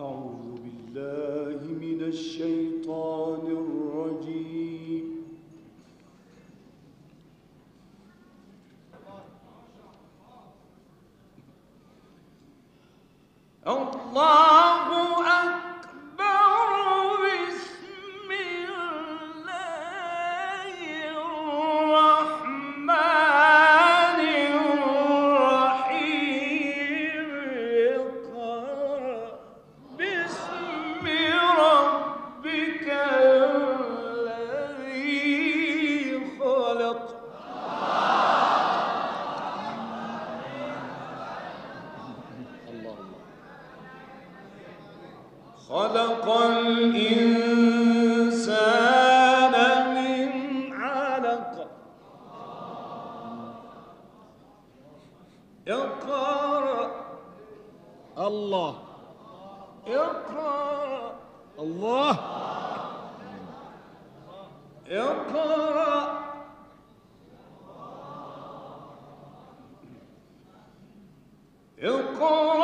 أعوذ بالله من الشيطان الرجيم. الله خلق الإنسان من علق. اقرأ الله. اقرأ الله. اقرأ اقرأ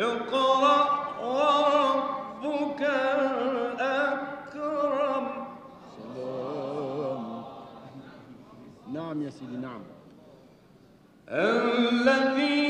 اقرأ وربك الأكرم. سلام. نعم يا سيدي نعم. الذي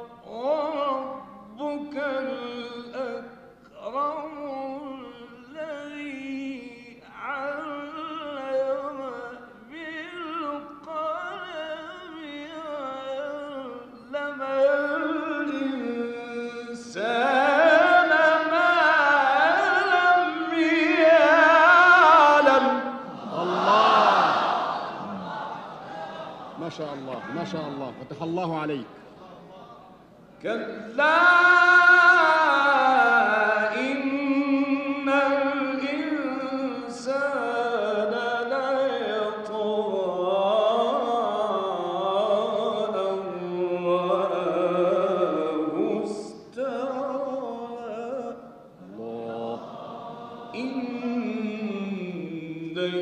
شاء الله ما شاء الله. فتح الله عليك. كلا إن الله.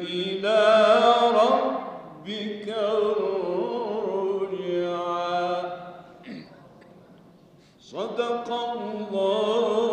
إلى ربك الرجعى صدق الله.